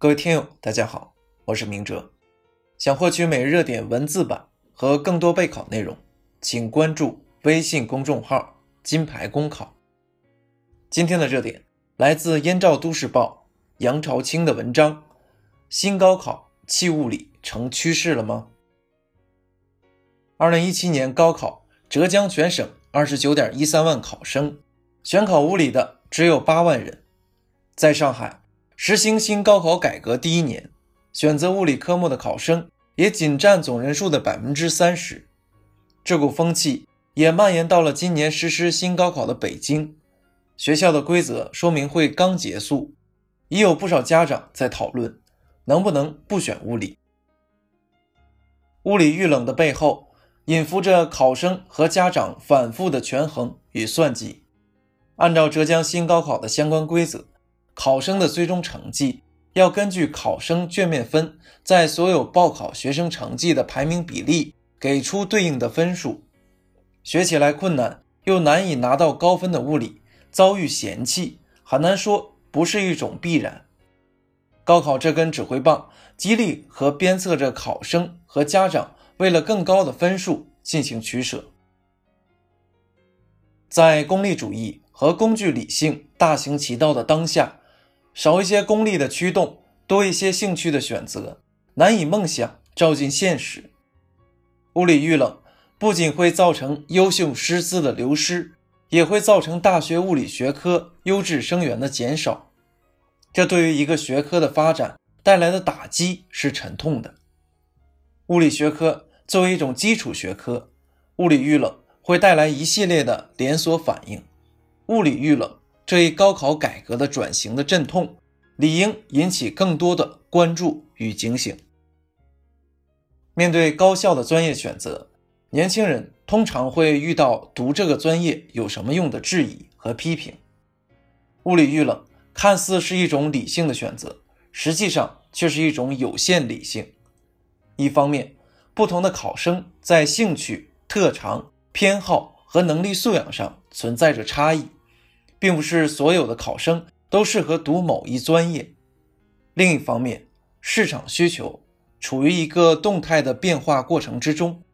各位听友，大家好，我是明哲。想获取每日热点文字版和更多备考内容，请关注微信公众号“金牌公考”。今天的热点来自《燕赵都市报》杨朝清的文章：“新高考弃物理成趋势了吗？”二零一七年高考，浙江全省二十九点一三万考生，选考物理的只有八万人。在上海。实行新高考改革第一年，选择物理科目的考生也仅占总人数的百分之三十。这股风气也蔓延到了今年实施新高考的北京。学校的规则说明会刚结束，已有不少家长在讨论能不能不选物理。物理遇冷的背后，隐伏着考生和家长反复的权衡与算计。按照浙江新高考的相关规则。考生的最终成绩要根据考生卷面分在所有报考学生成绩的排名比例给出对应的分数。学起来困难又难以拿到高分的物理遭遇嫌弃，很难说不是一种必然。高考这根指挥棒激励和鞭策着考生和家长为了更高的分数进行取舍。在功利主义和工具理性大行其道的当下。少一些功利的驱动，多一些兴趣的选择，难以梦想照进现实。物理遇冷，不仅会造成优秀师资的流失，也会造成大学物理学科优质生源的减少。这对于一个学科的发展带来的打击是沉痛的。物理学科作为一种基础学科，物理遇冷会带来一系列的连锁反应。物理遇冷。这一高考改革的转型的阵痛，理应引起更多的关注与警醒。面对高校的专业选择，年轻人通常会遇到读这个专业有什么用的质疑和批评。物理遇冷看似是一种理性的选择，实际上却是一种有限理性。一方面，不同的考生在兴趣、特长、偏好和能力素养上存在着差异。并不是所有的考生都适合读某一专业。另一方面，市场需求处于一个动态的变化过程之中，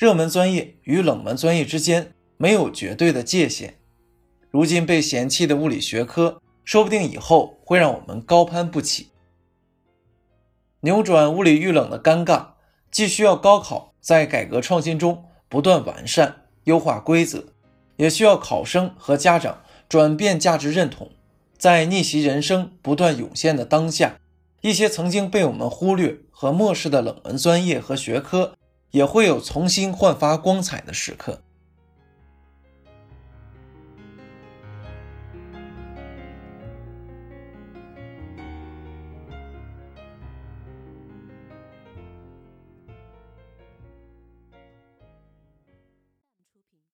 热门专业与冷门专业之间没有绝对的界限。如今被嫌弃的物理学科，说不定以后会让我们高攀不起。扭转物理遇冷的尴尬，既需要高考在改革创新中不断完善优化规则，也需要考生和家长。转变价值认同，在逆袭人生不断涌现的当下，一些曾经被我们忽略和漠视的冷门专业和学科，也会有重新焕发光彩的时刻。